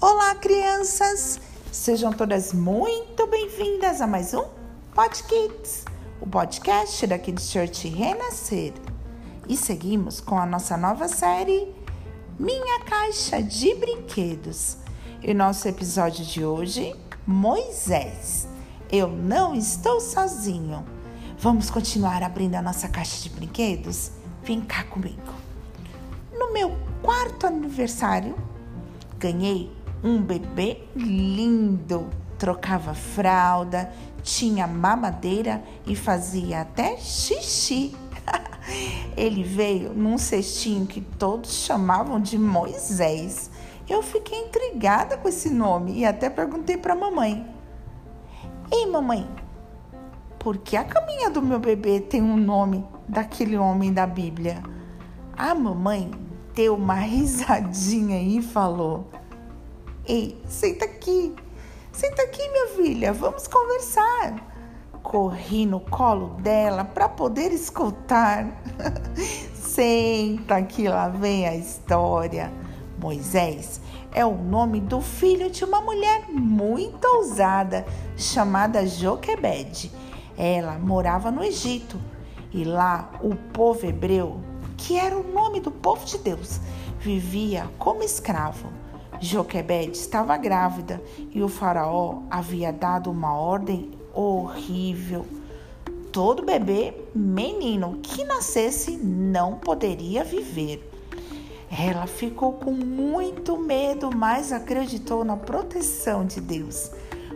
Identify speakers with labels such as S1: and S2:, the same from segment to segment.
S1: Olá, crianças! Sejam todas muito bem-vindas a mais um Pod Kids, o podcast da Kids Church Renascer. E seguimos com a nossa nova série Minha Caixa de Brinquedos. E nosso episódio de hoje, Moisés. Eu não estou sozinho. Vamos continuar abrindo a nossa caixa de brinquedos? Vem cá comigo. No meu quarto aniversário, ganhei um bebê lindo. Trocava fralda, tinha mamadeira e fazia até xixi. Ele veio num cestinho que todos chamavam de Moisés. Eu fiquei intrigada com esse nome e até perguntei para a mamãe: Ei, mamãe, por que a caminha do meu bebê tem um nome daquele homem da Bíblia? A mamãe deu uma risadinha e falou: Ei, senta aqui. Senta aqui, minha filha, vamos conversar. Corri no colo dela para poder escutar. Senta aqui, lá vem a história. Moisés é o nome do filho de uma mulher muito ousada chamada Joquebede. Ela morava no Egito e lá o povo hebreu, que era o nome do povo de Deus, vivia como escravo. Joquebede estava grávida e o faraó havia dado uma ordem horrível. Todo bebê menino que nascesse não poderia viver. Ela ficou com muito medo, mas acreditou na proteção de Deus.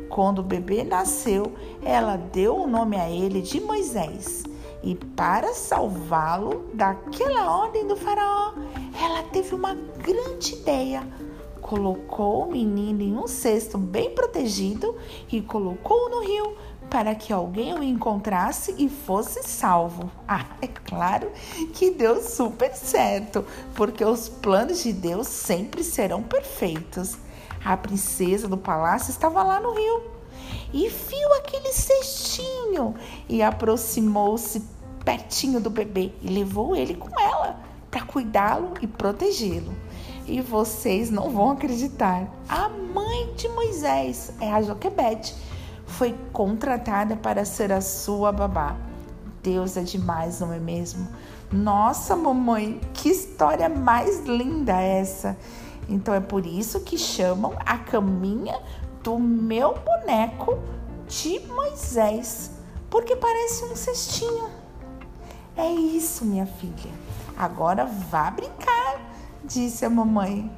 S1: Quando o bebê nasceu, ela deu o nome a ele de Moisés. E para salvá-lo daquela ordem do faraó, ela teve uma grande ideia colocou o menino em um cesto bem protegido e colocou-o no rio para que alguém o encontrasse e fosse salvo. Ah, é claro que deu super certo, porque os planos de Deus sempre serão perfeitos. A princesa do palácio estava lá no rio e viu aquele cestinho e aproximou-se pertinho do bebê e levou ele com ela para cuidá-lo e protegê-lo. E vocês não vão acreditar. A mãe de Moisés é a Joquebede. Foi contratada para ser a sua babá. Deus é demais, não é mesmo? Nossa, mamãe, que história mais linda essa! Então é por isso que chamam a caminha do meu boneco de Moisés, porque parece um cestinho. É isso, minha filha. Agora vá brincar disse a mamãe.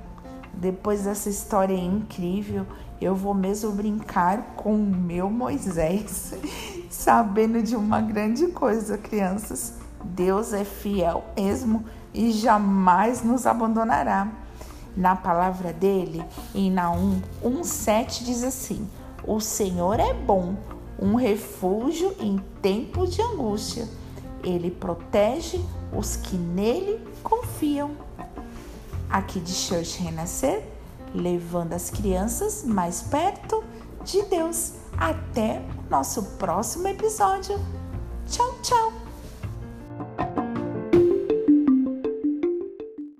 S1: Depois dessa história incrível, eu vou mesmo brincar com o meu Moisés, sabendo de uma grande coisa, crianças. Deus é fiel mesmo e jamais nos abandonará. Na palavra dele, em Naum 1,7 diz assim: O Senhor é bom, um refúgio em tempo de angústia. Ele protege os que nele confiam aqui de Church Renascer, levando as crianças mais perto de Deus. Até o nosso próximo episódio. Tchau, tchau!